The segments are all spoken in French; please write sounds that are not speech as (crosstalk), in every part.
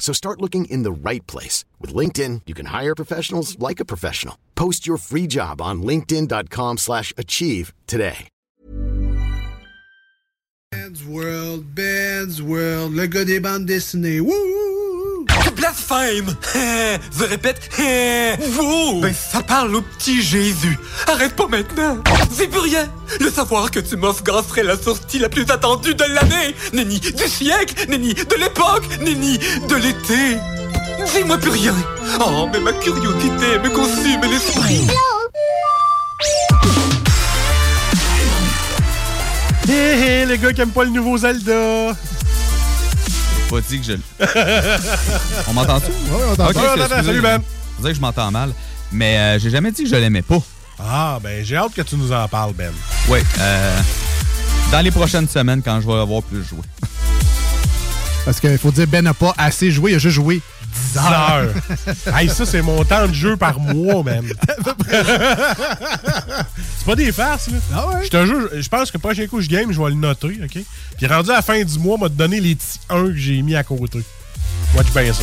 So start looking in the right place. With LinkedIn, you can hire professionals like a professional. Post your free job on linkedin.com slash achieve today. Ben's World, Ben's World, le gars des bandes dessinées. Wouh! Blasphème! (laughs) Je répète, (laughs) wow! Ben, ça parle au petit Jésus. Arrête pas maintenant! C'est plus rien! Le savoir que tu m'offres serait la sortie la plus attendue de l'année! Nenni du siècle! Nenni de l'époque! Nenni de l'été! Dis-moi plus rien! Oh, mais ma curiosité me consume l'esprit! Hé hé, les gars qui aiment pas le nouveau Zelda! Pas dit que je. (laughs) on m'entend-tu? Oui, on t'entend. Ok, Ouais, on t'entend. excusez, Salut, Ben. Savez que je m'entends mal. Mais euh, j'ai jamais dit que je l'aimais pas. Ah, ben j'ai hâte que tu nous en parles, Ben. Oui. Euh, dans les prochaines semaines, quand je vais avoir plus joué. Parce qu'il faut dire, Ben n'a pas assez joué, il a juste joué 10 heures. heures. hey, ça, c'est mon temps de jeu par mois, man. (laughs) c'est pas des farces, là. Ah ouais? Je te jure, je pense que le prochain coup, je game, je vais le noter, OK? Puis rendu à la fin du mois, m'a donné les petits 1 que j'ai mis à côté. Watch bien ça.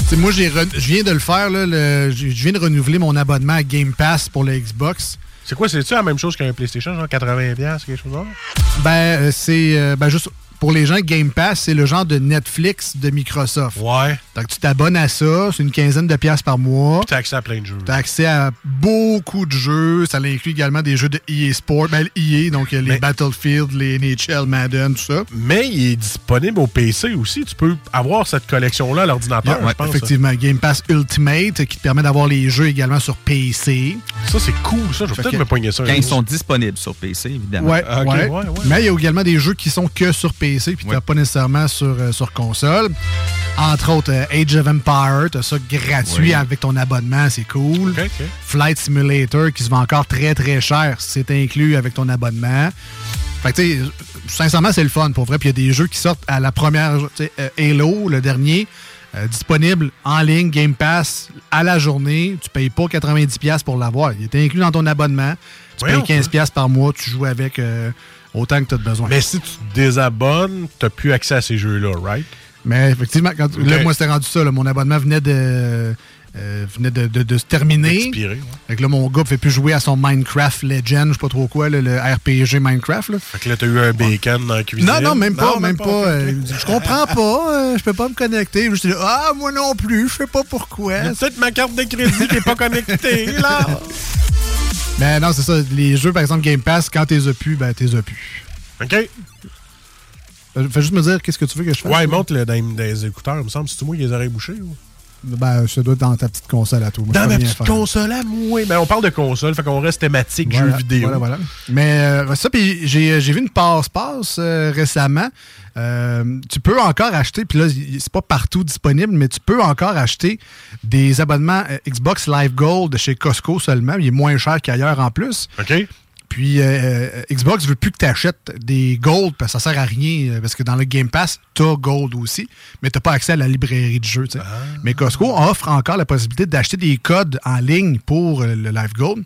Tu sais, moi, re- je viens de le faire, là, le- je je viens de renouveler mon abonnement à Game Pass pour le Xbox. C'est quoi, c'est-tu la même chose qu'un PlayStation, genre 80$, quelque chose comme ça? Ben, euh, c'est euh, ben, juste pour les gens, Game Pass, c'est le genre de Netflix de Microsoft. Ouais. Donc, tu t'abonnes à ça, c'est une quinzaine de piastres par mois. T'as accès à plein de jeux. T'as accès à beaucoup de jeux. Ça inclut également des jeux de EA Sport. Ben, EA, donc euh, les Mais- Battlefield, les NHL, Madden, tout ça. Mais il est disponible au PC aussi. Tu peux avoir cette collection-là à l'ordinateur, Ouais, je pense. effectivement, Game Pass Ultimate qui te permet d'avoir les jeux également sur PC. Ça, c'est cool, ça. Je vais peut-être me pogner ça. Quand ils sont disponibles sur PC, évidemment. Ouais, Ah, ouais. ouais, ouais. Mais il y a également des jeux qui sont que sur PC, puis tu Ouais. pas nécessairement sur, euh, sur console. Entre autres, euh, Age of Empire, tu as ça gratuit Oui. avec ton abonnement, c'est cool. Flight Simulator qui se vend encore très très cher, c'est inclus avec ton abonnement. Fait que tu sais, sincèrement, c'est le fun pour vrai. Puis il y a des jeux qui sortent à la première, euh, Halo, le dernier, euh, disponible en ligne, Game Pass, à la journée. Tu payes pas 90$ pour l'avoir. Il est inclus dans ton abonnement. Tu payes 15$ par mois, tu joues avec euh, autant que tu as besoin. Mais si tu te désabonnes, t'as plus accès à ces jeux-là, right? Mais effectivement, quand, là, Ok. moi, c'était rendu ça. là. mon abonnement venait de, euh, venait de, de- de se terminer. Expiré, ouais. Fait que là, mon gars ne fait plus jouer à son Minecraft Legend, je sais pas trop quoi, là, le RPG Minecraft. Là. Fait que là, t'as eu un bacon dans la cuisine. Non, non, même pas, Non, même pas. euh, je comprends pas, euh, je peux pas me connecter. Je dis, ah, moi non plus, je sais pas pourquoi. A peut-être ma carte de crédit qui est pas connectée, là. (laughs) Mais non, c'est ça. Les jeux, par exemple, Game Pass, quand t'es pu, ben t'es pu. OK. Fais fais juste me dire, qu'est-ce que tu veux que je fasse? Ouais, monte-le dans, dans les écouteurs, il me semble. C'est-tu moi qui les oreilles bouchées? Ou? Ben, ça doit être dans ta petite console à tout. Moi, Dans ma petite console à moi. Ben, on parle de console, fait qu'on reste thématique Voilà, jeux vidéo. Voilà, voilà. Mais euh, ça, puis j'ai j'ai vu une passe-passe euh, récemment. Euh, tu peux encore acheter, puis là, c'est pas partout disponible, mais tu peux encore acheter des abonnements euh, Xbox Live Gold de chez Costco seulement. Il est moins cher qu'ailleurs en plus. OK. Puis euh, euh, Xbox veut plus que tu achètes des Gold parce que ça sert à rien. euh, Parce que dans le Game Pass, tu as Gold aussi, mais tu pas accès à la librairie de tu sais. Mais Costco offre encore la possibilité d'acheter des codes en ligne pour euh, le Live Gold.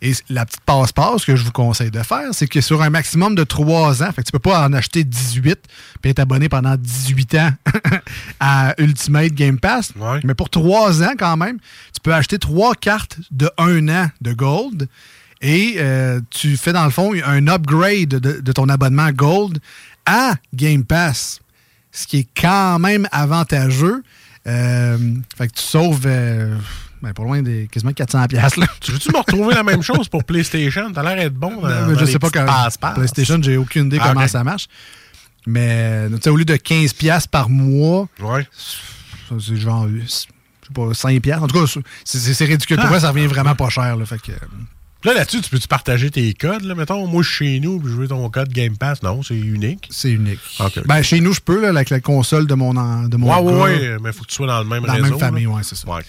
Et la petite passe-passe que je vous conseille de faire, c'est que sur un maximum de 3 ans, fait que tu peux pas en acheter 18 puis être abonné pendant 18 ans (laughs) à Ultimate Game Pass. Ouais. Mais pour 3 ans quand même, tu peux acheter 3 cartes de 1 an de Gold. Et euh, tu fais dans le fond un upgrade de, de ton abonnement Gold à Game Pass, ce qui est quand même avantageux. Euh, fait que tu sauves euh, Ben, pas loin des quasiment 400 pièces. Tu veux-tu me retrouver la même chose pour PlayStation? T'as l'air d'être bon dans, dans je les sais pas quand. passe-passe. PlayStation, j'ai aucune idée Ah, comment ça marche. Mais au lieu de 15 pièces par mois, Ouais. c'est genre je sais pas 5 pièces. En tout cas, c'est- ridicule. Pour Ah. moi, ça revient vraiment pas cher là, fait que Là, là-dessus, tu peux-tu partager tes codes? Là? Mettons, moi, je suis chez nous, puis je veux ton code Game Pass. Non, c'est unique. c'est unique. Ben chez nous, je peux là, avec la console de mon en- de mon Ouais, ouais, gars. ouais, mais faut que tu sois dans le même Dans la réseau. même famille, ouais, c'est ça. Ouais.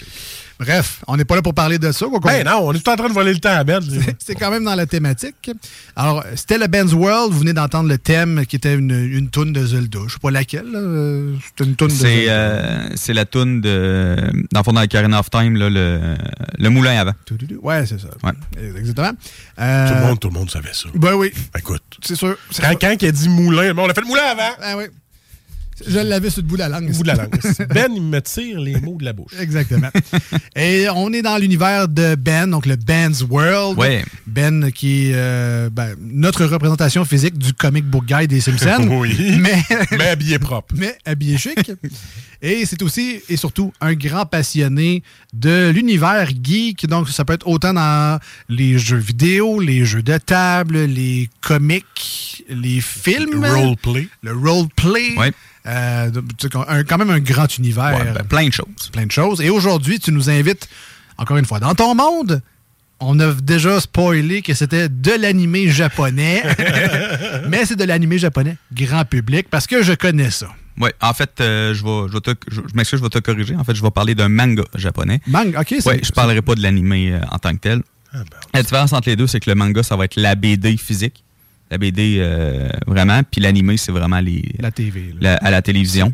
Bref, on n'est pas là pour parler de ça. quoi qu'on- Ben non, on est tout en train de voler le temps à Ben. (laughs) C'est quand même dans la thématique. Alors, c'était le Ben's World. Vous venez d'entendre le thème qui était une, une toune de Zelda. Je sais pas laquelle. là. C'était une toune de C'est euh, c'est la toune de. Dans le fond, dans Ocarina of Time, là, le, le moulin avant. Ouais, c'est ça. Ouais. Exactement. Euh, Tout, le monde, tout le monde savait ça. Ben oui, Écoute, c'est sûr. C'est quand, quand il a dit moulin, on a fait le moulin avant. Ah oui. Je l'avais sur le bout de la langue. Au bout de la langue. (laughs) Ben, il me tire les mots de la bouche. Exactement. Et on est dans l'univers de Ben, donc le Ben's World. Ouais. Ben qui est euh, ben, notre représentation physique du comic book guy des Simpsons. (laughs) Oui. Mais, (laughs) Mais habillé propre. mais habillé chic. Et c'est aussi et surtout un grand passionné de l'univers geek. Donc, ça peut être autant dans les jeux vidéo, les jeux de table, les comics, les films. Roleplay. Le roleplay. Ouais. Euh, un- quand même un grand univers. Ouais, ben, plein de choses. plein de choses. Et aujourd'hui, tu nous invites, encore une fois, dans ton monde. On a déjà spoilé que c'était de l'animé japonais. (laughs) mais c'est de l'animé japonais grand public parce que je connais ça. Ouais, en fait, euh, je vais, je vais te, je, je m'excuse, je vais te corriger. En fait, je vais parler d'un manga japonais. Manga, ok, c'est- Ouais, je parlerai pas de l'animé euh, en tant que tel. Ah, ben, La différence entre les deux, c'est que le manga, ça va être la BD physique. La BD, euh, vraiment. Puis l'animé, c'est vraiment les, La TV. la- à la télévision.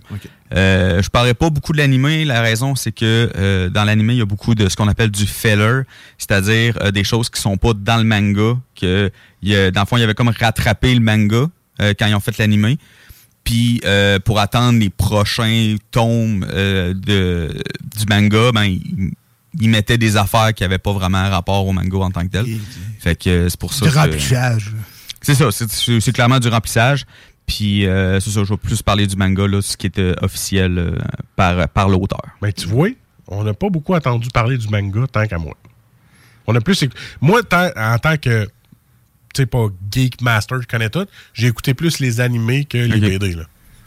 Euh, je parlerai pas beaucoup de l'animé. La raison, c'est que euh, dans l'animé, il y a beaucoup de ce qu'on appelle du filler, c'est-à-dire des choses qui sont pas dans le manga. Que, il y a- dans le fond, il y avait comme rattrapé le manga quand ils ont fait l'animé. Puis pour attendre les prochains tomes de, du manga, ben ils, ils mettaient des affaires qui n'avaient pas vraiment rapport au manga en tant que tel. Fait que c'est pour ça. Remplissage. C'est ça, c'est- clairement du remplissage. Puis euh, c'est ça, je vais plus parler du manga, là, ce qui est euh, officiel euh, par, par l'auteur. Ben, tu vois, on n'a pas beaucoup entendu parler du manga tant qu'à moi. On a plus. Moi, tant- en tant que. Tu sais, pas geek master, je connais tout, j'ai écouté plus les animés que les Ok. BD. Là.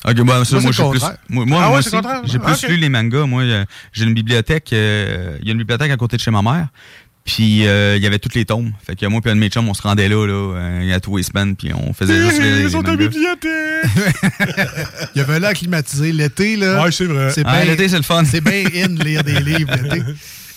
Ok, moi, ça, Moi, moi, c'est j'ai le plus. contraire. Moi, moi, Ah ouais, c'est aussi, le contraire? j'ai plus lu les mangas. Moi, euh, j'ai une bibliothèque. euh, Il y a une bibliothèque à côté de chez ma mère. Puis euh, il y avait tous les tomes. Fait que moi et un de mes chums, on se rendait là, là, euh, à tous les semaines, puis on faisait juste les, les Ils sont à bibliothèque! (laughs) Il y avait là climatisé l'été. là. ouais, c'est vrai. C'est Ah, bien l'été, c'est le fun. c'est bien in de lire des livres (laughs) l'été.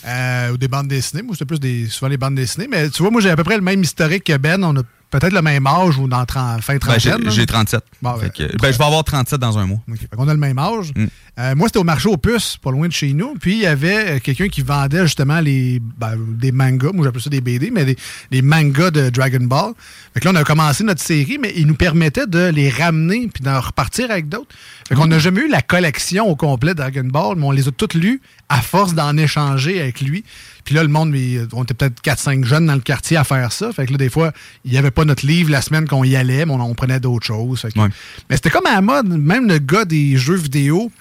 Euh, ou des bandes dessinées. Moi, c'était plus des, souvent les bandes dessinées. Mais tu vois, moi, j'ai à peu près le même historique que Ben. On a peut-être le même âge ou dans tren- fin Ben, trentaine. j'ai là. j'ai 37. Bon, Fait ben, que- ben, je vais avoir 37 dans un mois. Qu'on a le même âge. Mm. Euh, moi, c'était au marché aux puces, pas loin de chez nous. Puis, il y avait euh, quelqu'un qui vendait justement les, des mangas. Moi, j'appelle ça des BD, mais des, des mangas de Dragon Ball. Fait que là, on a commencé notre série, mais il nous permettait de les ramener puis d'en repartir avec d'autres. Fait qu'on n'a jamais eu la collection au complet de Dragon Ball, mais on les a toutes lues à force d'en échanger avec lui. Puis là, le monde, mais, on était peut-être 4-5 jeunes dans le quartier à faire ça. Fait que là, des fois, il n'y avait pas notre livre la semaine qu'on y allait, mais on, on prenait d'autres choses. Fait que- Ouais. mais c'était comme à la mode, même le gars des jeux vidéo,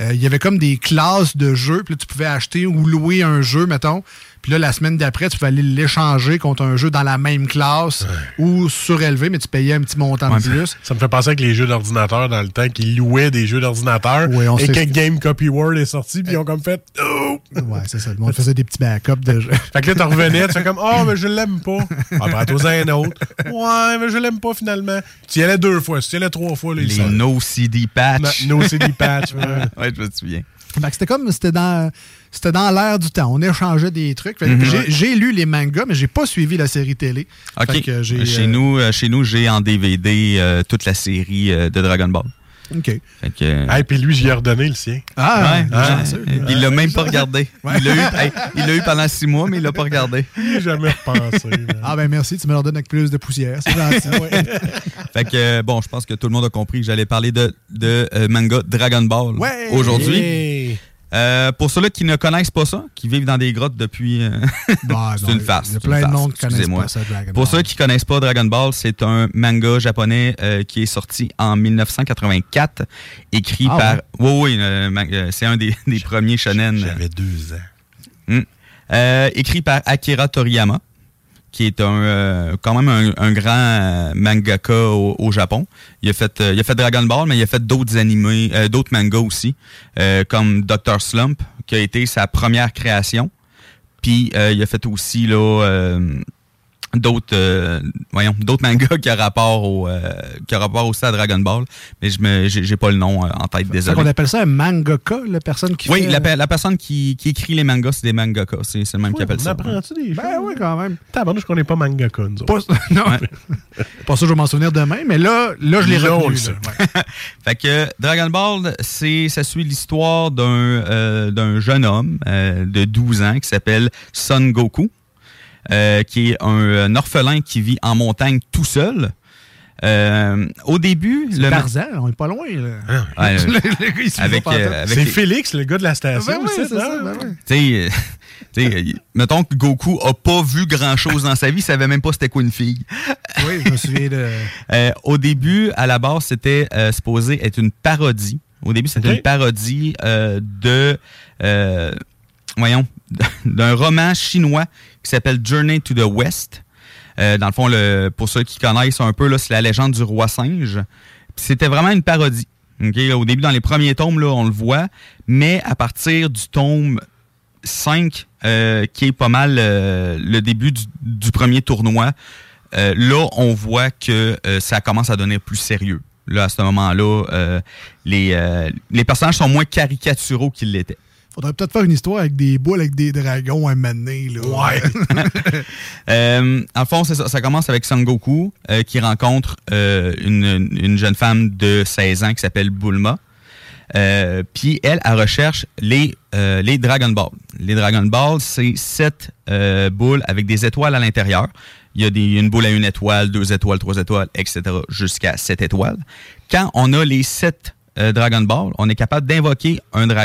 euh, il y avait comme des classes de jeux, puis là, tu pouvais acheter ou louer un jeu, mettons. Puis là, la semaine d'après, tu pouvais aller l'échanger contre un jeu dans la même classe ou surélevé, mais tu payais un petit montant Ouais, de plus. Ça me fait penser avec les jeux d'ordinateur dans le temps qu'ils louaient des jeux d'ordinateur Oui, on et que Game Copy Word est sorti puis ils ont comme fait oh! Ouais, c'est ça. Le monde faisait des petits backups de jeux. Fait que là, t'en revenais, tu fais comme Oh, mais je l'aime pas. Après, toi un autre. Ouais, mais je l'aime pas finalement. Tu y allais deux fois, si tu y allais trois fois, là, Les no CD patch. No, no CD patch. (laughs) ouais. ouais, je me souviens. Fait que c'était comme, c'était dans, c'était dans l'air du temps. On échangeait des trucs. Mhm. j'ai- lu les mangas, mais j'ai pas suivi la série télé. Fait OK. que j'ai, chez, euh, nous, euh, chez nous, j'ai en DVD euh, toute la série euh, de Dragon Ball. OK. Que, Hey, puis lui, j'y ai redonné le sien. Ah, ouais, ah, il l'a même pas regardé. (laughs) Il l'a eu, hey, il eu pendant six mois, mais il l'a pas regardé. J'ai jamais repensé. (laughs) man. Ah ben merci, tu me leur donnes avec plus de poussière. C'est gentil. (laughs) ouais. Fait que, bon, je pense que tout le monde a compris que j'allais parler de, de euh, manga Dragon Ball Ouais. aujourd'hui. Euh, pour ceux-là qui ne connaissent pas ça, qui vivent dans des grottes depuis... euh, (laughs) Bah, (laughs) C'est une farce, Il y a plein de monde qui connaissent pas ça, Dragon Pour Ball. ceux qui connaissent pas Dragon Ball, c'est un manga japonais euh, qui est sorti en 1984, écrit Ah par... Oui, oui, euh, c'est un des, (laughs) des premiers shonen. J'avais deux ans. Euh, écrit par Akira Toriyama, qui est un euh, quand même un, un grand euh, mangaka au, au Japon. Il a fait euh, il a fait Dragon Ball, mais il a fait d'autres animés, euh, d'autres mangas aussi, euh, comme Dr. Slump, qui a été sa première création. Puis il a fait aussi là d'autres euh, voyons d'autres mangas qui a rapport au euh, qui a rapport aussi à Dragon Ball, mais je me j'ai j'ai pas le nom euh, en tête désolé. qu'on appelle ça un mangaka, la personne qui Oui, fait... la, pe- la personne qui, qui écrit les mangas, c'est des mangaka. C'est c'est le même qui appelle on ça. apprend-tu des choses? Ben oui, quand même. Tabarnouche qu'on n'est pas mangaka, nous autres. Pas, (laughs) non, pas ça, je vais m'en souvenir demain, mais là, là je l'ai on retenu. ouais. (laughs) Fait que Dragon Ball, c'est ça suit l'histoire d'un euh, d'un jeune homme euh, de 12 ans qui s'appelle Son Goku, euh, qui est un, un orphelin qui vit en montagne tout seul. Euh, au début, le Tarzan, on est pas loin. Là. Ouais, Le- (laughs) le gars, avec, euh, avec C'est les- Félix, le gars de la station. Ben oui, c'est ben oui. tu sais, euh, tu sais, mettons que Goku a pas vu grand chose dans sa vie, il savait même pas c'était quoi une fille. (laughs) Oui, je me souviens de... (laughs) Euh, au début, à la base, c'était euh, supposé être une parodie. Au début, c'était une parodie euh, de, euh, voyons, d'un roman chinois qui s'appelle Journey to the West. Euh, dans le fond, le, pour ceux qui connaissent un peu, c'est la légende du roi singe. C'était vraiment une parodie. Ok, Au début, dans les premiers tomes, là, on le voit, mais à partir du tome 5, euh, qui est pas mal euh, le début du, premier tournoi, euh, là, on voit que euh, ça commence à devenir plus sérieux. Là, à ce moment-là, euh, les, les personnages sont moins caricaturaux qu'ils l'étaient. Faudrait peut-être faire une histoire avec des boules avec des dragons à mener. Là. Ouais. (laughs) (laughs) Euh, en fond, c'est ça, ça commence avec Son Goku euh, qui rencontre euh, une, une jeune femme de 16 ans qui s'appelle Bulma. Euh, Puis elle, elle recherche les, euh, les Dragon Ball. Les Dragon Ball, c'est sept euh, boules avec des étoiles à l'intérieur. Il y a des, une boule à une étoile, deux étoiles, trois étoiles, etc. jusqu'à sept étoiles. Quand on a les sept euh, Dragon Ball, on est capable d'invoquer un dragon.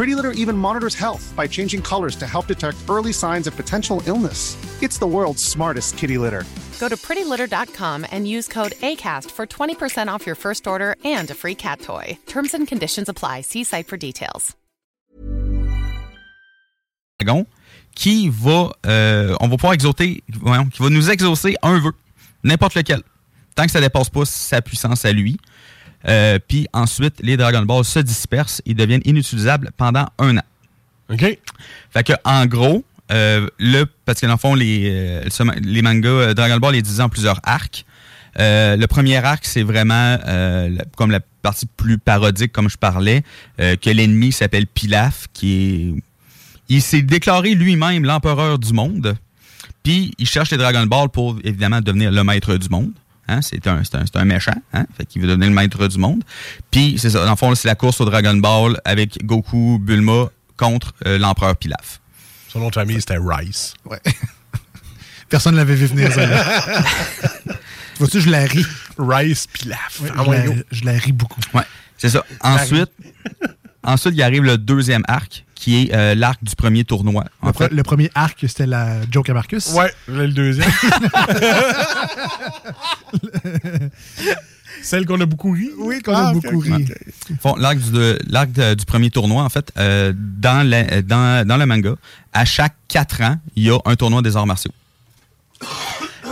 Pretty Litter even monitors health by changing colors to help detect early signs of potential illness. It's the world's smartest kitty litter. Go to prettylitter.com and use code ACAST for 20% off your first order and a free cat toy. Terms and conditions apply. See site for details. qui va, euh, on va pouvoir exaucer, voyons, qui va nous exaucer un vœu, n'importe lequel, tant que ça dépasse pas sa puissance à lui. Euh, Puis ensuite, les Dragon Balls se dispersent et deviennent inutilisables pendant un an. OK. Fait que en gros, euh, le parce que dans le fond les euh, les mangas Dragon Ball est divisé en plusieurs arcs. Euh, le premier arc c'est vraiment euh, comme la partie plus parodique comme je parlais euh, que l'ennemi s'appelle Pilaf qui est il s'est déclaré lui-même l'empereur du monde. Puis il cherche les Dragon Ball pour évidemment devenir le maître du monde. Hein, c'est un, un, méchant, hein? Fait qu'il veut devenir le maître du monde. Puis c'est ça, dans le fond, c'est la course au Dragon Ball avec Goku, Bulma contre euh, l'empereur Pilaf. Son nom de famille, c'était Rice. Ouais. (laughs) Personne ne l'avait vu venir, ça. (laughs) Vois-tu, je la ris. Rice Pilaf. Ouais, Ah je, la, je la ris beaucoup. Ouais, c'est ça. Ensuite, ensuite, il arrive le deuxième arc, qui est euh, l'arc du premier tournoi. En Le, pre- fait, le premier arc, c'était la joke à Marcus? Ouais, le deuxième. (laughs) Celle qu'on a beaucoup ri? Oui, qu'on Ah, a ok, beaucoup ri. l'arc du, premier tournoi, en fait, euh, dans, la- euh, dans, dans le manga, à chaque quatre ans, il y a un tournoi des arts martiaux.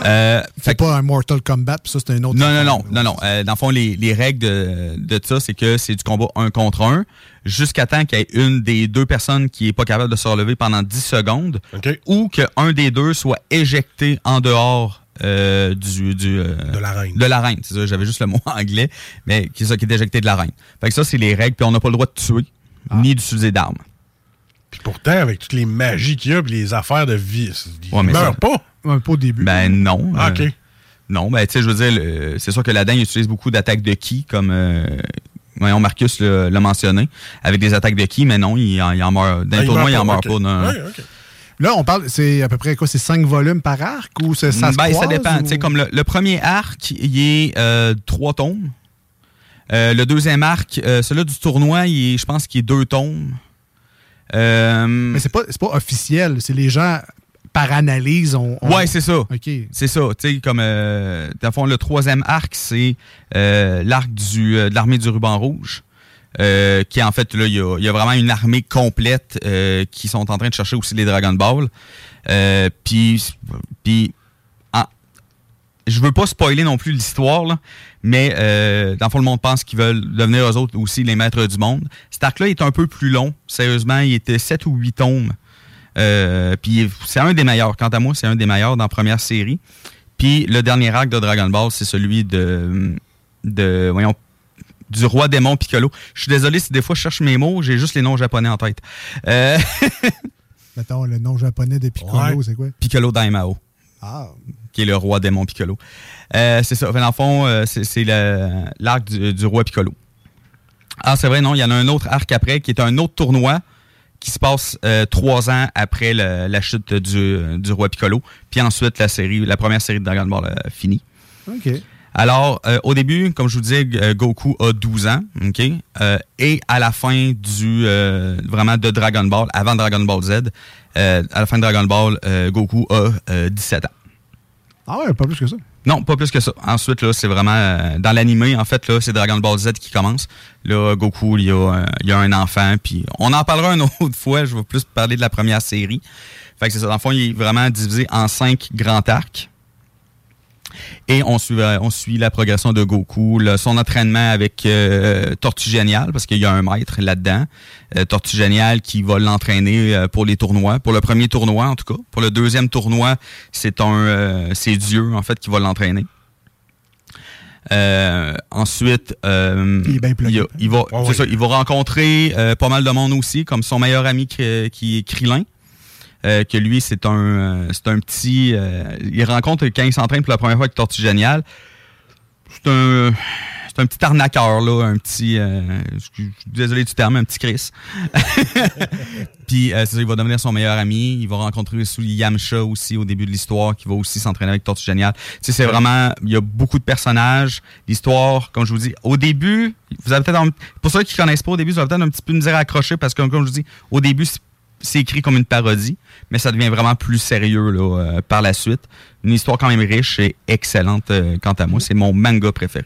Euh, fait C'est pas un Mortal Kombat, puis ça, c'est un autre. non, non, non, non, non. Euh, dans le fond, les, les règles de, de ça, c'est que c'est du combat un contre un, jusqu'à temps qu'il y ait une des deux personnes qui est pas capable de se relever pendant 10 secondes, OK. ou qu'un des deux soit éjecté en dehors euh, du, du euh, De l'arène. De l'arène, c'est ça. J'avais juste le mot (laughs) anglais, mais qui est ça qui est éjecté de l'arène. Fait que ça, c'est les règles. Puis on n'a pas le droit de tuer Ah. ni d'utiliser d'armes. Puis pourtant, avec toutes les magies qu'il y a, puis les affaires de vie, il Ouais, mais meurt ça- pas. Ouais, pas au début. Ben non. Ah, Euh, OK. non, ben tu sais, je veux dire, c'est sûr que la dingue utilise beaucoup d'attaques de ki, comme euh, voyons, Marcus l'a mentionné, avec des attaques de ki, mais non, il en, il en meurt. Dans Ah, tournoi, il en meurt pas. non. Là, on parle, c'est à peu près quoi? C'est 5 volumes par arc ou c'est- ça se Ben, ça dépend. ou- Tu sais, comme le, le premier arc, il est euh, trois tomes. Euh, le deuxième arc, euh, celui du tournoi, il est- je pense qu'il est deux tomes. Euh, Mais c'est pas, c'est pas officiel. C'est les gens, par analyse, on. on- Ouais, c'est ça. OK. C'est ça, tu sais, comme, euh, dans le fond, le troisième arc, c'est euh, l'arc du, euh, de l'armée du ruban rouge, euh, qui en fait, là, il y a, il y a vraiment une armée complète euh, qui sont en train de chercher aussi les Dragon Ball. Euh, Puis, puis je veux pas spoiler non plus l'histoire, là, mais euh, dans le fond, le monde pense qu'ils veulent devenir eux autres aussi les maîtres du monde. Cet arc-là est un peu plus long. Sérieusement, il était 7 ou 8 tomes. Euh, puis c'est un des meilleurs. Quant à moi, c'est un des meilleurs dans la première série. Puis le dernier arc de Dragon Ball, c'est celui de, de voyons, du roi démon Piccolo. Je suis désolé si des fois je cherche mes mots, j'ai juste les noms japonais en tête. Euh, (laughs) Mettons, le nom japonais de Piccolo, Ouais. c'est quoi? Piccolo Daimao. Ah. qui est le roi démon Piccolo. Euh, c'est ça. Dans le fond, euh, c'est c'est le- l'arc du, du roi Piccolo. Ah, c'est vrai, non, il y en a un autre arc après qui est un autre tournoi qui se passe euh, trois ans après le- la chute du, du roi Piccolo. Puis ensuite, la série, la première série de Dragon Ball euh, finie. OK. Alors, euh, au début, comme je vous disais, Goku a 12 ans, OK? Et à la fin du vraiment de Dragon Ball, avant Dragon Ball Z, à la fin de Dragon Ball, Goku a euh, 17 ans. Ah ouais, pas plus que ça. Non, pas plus que ça. Ensuite, là, c'est vraiment euh, dans l'animé, en fait, là, c'est Dragon Ball Z qui commence. Là, Goku, il y a, euh, a un enfant, puis on en parlera une (laughs) autre fois. Je vais plus parler de la première série. Fait que c'est ça. Dans le fond, il est vraiment divisé en cinq grands arcs. Et on suit, euh, on suit la progression de Goku, le- son entraînement avec euh, Tortue Génial, parce qu'il y a un maître là-dedans. Euh, Tortue Génial qui va l'entraîner euh, pour les tournois. Pour le premier tournoi, en tout cas. Pour le deuxième tournoi, c'est un euh, c'est Dieu, en fait, qui va l'entraîner. Euh, ensuite, euh, Il est bien plugué. il, a- il va, ça, il va rencontrer euh, pas mal de monde aussi, comme son meilleur ami qui, qui est Krillin. Euh, que lui, c'est un, euh, c'est un petit. euh, il rencontre quand il s'entraîne pour la première fois avec Tortue Génial. C'est un, c'est un petit arnaqueur là, un petit. je suis désolé du terme, un petit Chris. (laughs) Puis c'est ça, il va devenir son meilleur ami. Il va rencontrer sous Yamcha aussi au début de l'histoire, qui va aussi s'entraîner avec Tortue Génial. Tu sais, c'est vraiment. Il y a beaucoup de personnages. L'histoire, comme je vous dis, au début, vous avez peut-être. Pour ceux qui connaissent pas au début, vous avez peut-être un petit peu de misère à accrocher parce que, comme je vous dis, au début, c'est- c'est écrit comme une parodie, mais ça devient vraiment plus sérieux là, euh, par la suite. Une histoire quand même riche et excellente euh, quant à moi. C'est mon manga préféré.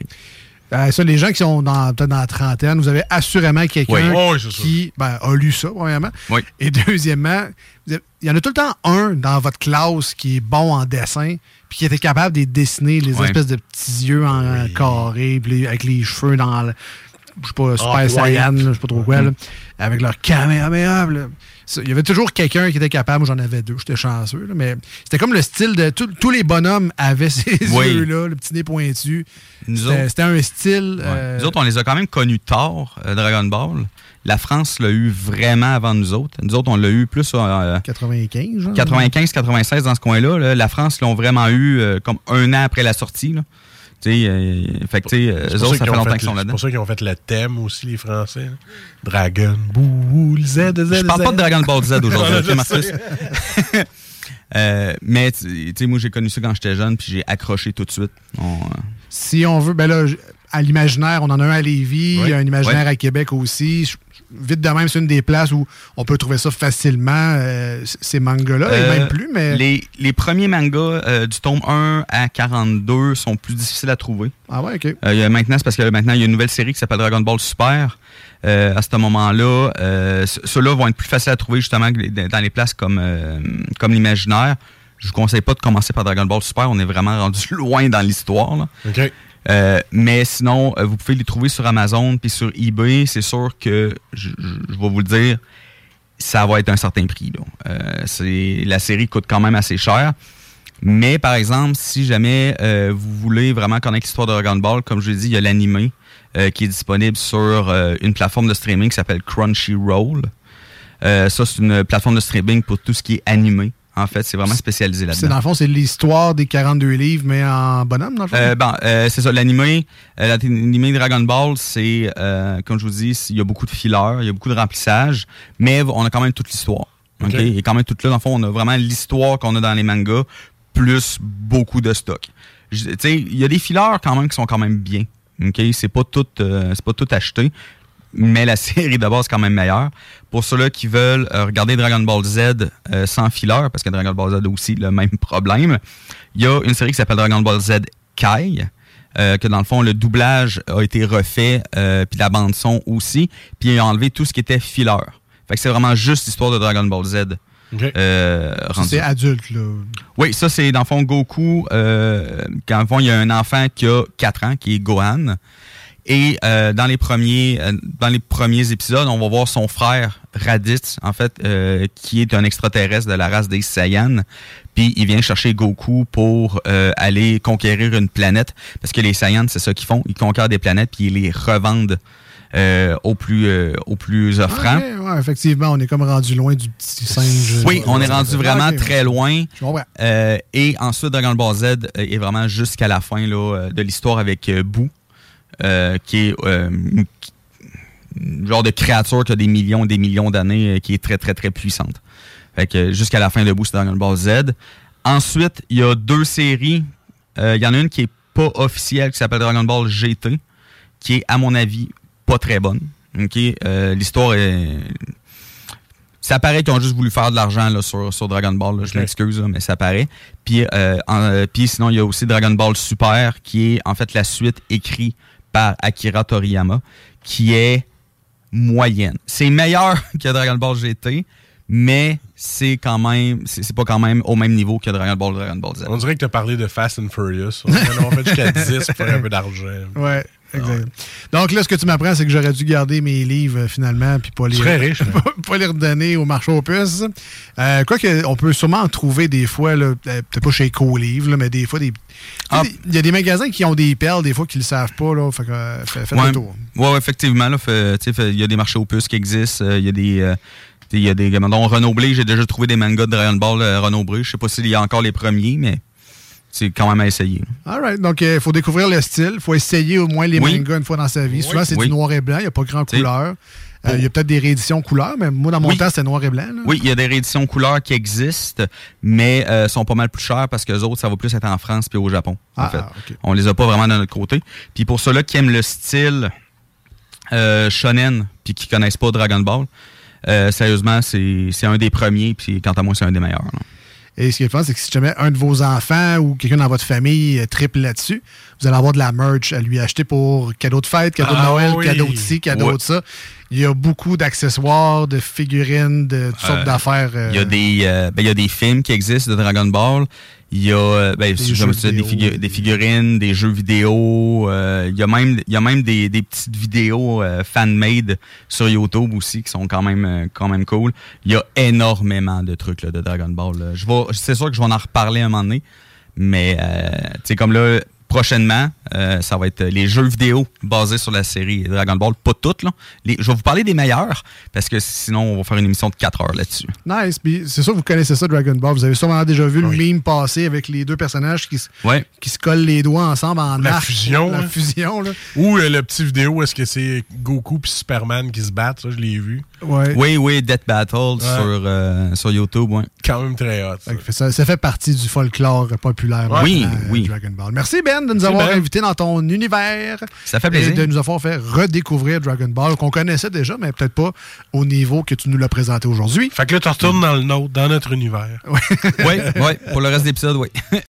Euh, ça, les gens qui sont dans- peut-être dans la trentaine, vous avez assurément quelqu'un Oui. Qui ben, a lu ça, premièrement. Oui. Et deuxièmement, il y en a tout le temps un dans votre classe qui est bon en dessin, puis qui était capable de dessiner les espèces de petits yeux en carré, puis avec les cheveux dans le. Je sais pas, Super Ah, Saiyan, ouais. là, je sais pas trop quoi, là, avec leur caméra. Il y avait toujours quelqu'un qui était capable. J'en avais deux. J'étais chanceux. là, mais c'était comme le style de. tout- tous les bonhommes avaient ces Oui. yeux-là, le petit nez pointu. C'était un style. ouais. euh, Nous autres, on les a quand même connus tard, euh, Dragon Ball. La France l'a eu vraiment avant nous autres. Nous autres, on l'a eu plus euh, 95, genre. 95-96 dans ce coin-là. là. La France l'ont vraiment eu euh, comme un an après la sortie. Là. Tu sais, euh, fait que, eux autres, ça fait ont longtemps fait qu'ils sont le- C'est là-dedans. pour ça qu'ils ont fait le thème aussi, les Français. là. Dragon, le Z, Z, Je parle pas de Dragon Ball Z (laughs) aujourd'hui, Marcus? (laughs) Euh, mais tu sais, moi j'ai connu ça quand j'étais jeune, puis j'ai accroché tout de suite. On, euh, Si on veut, ben là, à l'imaginaire, on en a un à Lévis, Oui. il y a un imaginaire à Québec aussi. Je- Vite de même, c'est une des places où on peut trouver ça facilement, euh, ces mangas-là, et Euh, même plus, mais. les, les premiers mangas euh, du tome 1 à 42 sont plus difficiles à trouver. Ah ouais, ok. Euh, il y a maintenant, c'est parce que maintenant, il y a une nouvelle série qui s'appelle Dragon Ball Super. Euh, à ce moment-là, euh, ce- ceux-là vont être plus faciles à trouver justement dans les places comme, euh, comme l'imaginaire. Je vous conseille pas de commencer par Dragon Ball Super. On est vraiment rendu (laughs) loin dans l'histoire. OK. Euh, mais sinon, euh, vous pouvez les trouver sur Amazon puis sur eBay. C'est sûr que, je, vais vous le dire, ça va être un certain prix. Là. Euh, la série coûte quand même assez cher. Mais par exemple, si jamais euh, vous voulez vraiment connaître l'histoire de Dragon Ball, comme je l'ai dit, il y a l'animé euh, qui est disponible sur une plateforme de streaming qui s'appelle Crunchyroll. Ça, c'est une plateforme de streaming pour tout ce qui est animé. En fait, c'est vraiment spécialisé C'est dans là-dedans. le fond, c'est l'histoire des 42 livres, mais en bonhomme, dans le fond? Euh, bon, euh, c'est ça, l'animé, euh, l'animé Dragon Ball, c'est, euh, comme je vous dis, il y a beaucoup de fileurs, il y a beaucoup de remplissage, mais on a quand même toute l'histoire. OK? OK. Et quand même toute là, dans le fond, on a vraiment l'histoire qu'on a dans les mangas, plus beaucoup de stock. Tu sais, il y a des fileurs quand même qui sont quand même bien. OK? C'est pas tout, euh, c'est pas tout acheté. Mais la (laughs) série de base est quand même meilleure. Pour ceux-là qui veulent euh, regarder Dragon Ball Z euh, sans fileur, parce que Dragon Ball Z a aussi le même (laughs) problème, il y a une série qui s'appelle Dragon Ball Z Kai, euh, que dans le fond, le doublage a été refait, puis la bande-son aussi, puis il a enlevé tout ce qui était fileur. Fait que c'est vraiment juste l'histoire de Dragon Ball Z. C'est adulte, là. Oui, ça, c'est dans le fond Goku. Quand, dans le fond, il y a un enfant qui a 4 ans, qui est Gohan. Et euh, dans les premiers euh, dans les premiers épisodes, on va voir son frère Raditz, en fait, euh, qui est un extraterrestre de la race des Saiyans. Puis il vient chercher Goku pour euh, aller conquérir une planète. Parce que les Saiyans, c'est ça qu'ils font. Ils conquièrent des planètes puis ils les revendent euh, aux plus euh, aux plus offrants. Ouais, ouais, effectivement, on est comme rendu loin du petit singe. Oui, on est rendu vraiment très loin. Je. Euh, et ensuite, Dragon Ball Z est vraiment jusqu'à la fin là, de l'histoire avec Boo, euh, qui est euh, une- genre de créature qui a des millions et des millions d'années, euh, qui est très, très, très puissante. Fait que jusqu'à la fin de Boo, c'est Dragon Ball Z. Ensuite, il y a deux séries. Euh, Il y en a une qui est pas officielle, qui s'appelle Dragon Ball GT, qui est, à mon avis, pas très bonne. L'histoire est ça paraît qu'ils ont juste voulu faire de l'argent là, sur, sur Dragon Ball. là. Je m'excuse, là, mais ça paraît. Puis, euh, en- euh, puis sinon, il y a aussi Dragon Ball Super, qui est en fait la suite écrite par Akira Toriyama, qui est moyenne. C'est meilleur (laughs) que Dragon Ball GT, mais c'est quand même, c'est pas quand même au même niveau que Dragon Ball Dragon Ball Z. On dirait que tu as parlé de Fast and Furious. On fait jusqu'à (laughs) 10 pour faire un peu d'argent. Ouais, exact. Donc là, ce que tu m'apprends, c'est que j'aurais dû garder mes livres euh, finalement, puis pas les, riche, (laughs) hein. pas, les redonner au marché aux puces. Euh, Quoique, on peut sûrement en trouver des fois, euh, peut-être pas chez Co-Livre, mais des fois, des. Ah. Il y a des magasins qui ont des perles, des fois, qui le savent pas. Là, fait euh, fait- faites Ouais. le tour. Ouais, effectivement. Il y a des marchés aux puces qui existent. Il y a des. euh, il y a des. Renaud Blé, j'ai déjà trouvé des mangas de Dragon Ball Renaud Blé. Je sais pas s'il y a encore les premiers, mais c'est quand même à essayer. All right. Donc, il faut découvrir le style. Il faut essayer au moins les Oui. mangas une fois dans sa vie. Souvent, c'est Oui. du noir et blanc. Il n'y a pas grand T'sais, couleur. Euh, Il y a peut-être des rééditions couleurs, mais moi, dans mon Oui. temps, c'était noir et blanc. là. Oui, il y a des rééditions couleurs qui existent, mais euh, sont pas mal plus chères parce que les autres, ça va plus être en France puis au Japon. En Ah, fait. ah, ok. On les a pas vraiment de notre côté. Puis pour ceux-là qui aiment le style euh, shonen puis qui connaissent pas Dragon Ball, euh, sérieusement, c'est c'est un des premiers puis quant à moi, c'est un des meilleurs. là. Et ce qui est fun, c'est que si jamais un de vos enfants ou quelqu'un dans votre famille euh, triple là-dessus, vous allez avoir de la merch à lui acheter pour cadeau de fête, cadeau de Ah Noël, oui. cadeau de ci, cadeau de ça. Il y a beaucoup d'accessoires, de figurines, de toutes sortes Euh, d'affaires. euh, Il y a des euh, ben, il y a des films qui existent de Dragon Ball. Il y a euh, ben, Des des, vidéo. figu- des figurines, des jeux vidéo. euh, il y a même il y a même des, des petites vidéos euh, fan-made sur YouTube aussi qui sont quand même euh, quand même cool. Il y a énormément de trucs là, de Dragon Ball. là. Je vais c'est sûr que je vais en reparler un moment donné, mais euh, tu sais comme là prochainement, euh, ça va être les jeux vidéo basés sur la série Dragon Ball, pas toutes là. Les- je vais vous parler des meilleurs parce que sinon on va faire une émission de 4 heures là-dessus. Nice. Puis c'est sûr que vous connaissez ça, Dragon Ball. Vous avez sûrement déjà vu Oui. le meme passer avec les deux personnages qui, Ouais. qui se collent les doigts ensemble en La arc. fusion, La hein. fusion, là. Ou euh, le petit vidéo, est-ce que c'est Goku puis Superman qui se battent? Ça, je l'ai vu. Ouais. Oui, oui, Death Battle sur, euh, sur YouTube, ouais. Quand même très hot. ça. Fait que Ça, ça fait partie du folklore populaire. Oui, euh, oui. Dragon Ball. Merci Ben de nous Merci, avoir Ben. invités dans ton univers. Ça fait Et plaisir. de nous avoir fait redécouvrir Dragon Ball, qu'on connaissait déjà, mais peut-être pas au niveau que tu nous l'as présenté aujourd'hui. Fait que là, tu retournes dans le nôtre, dans notre univers. Oui, (laughs) oui, pour le reste de l'épisode, oui. (laughs)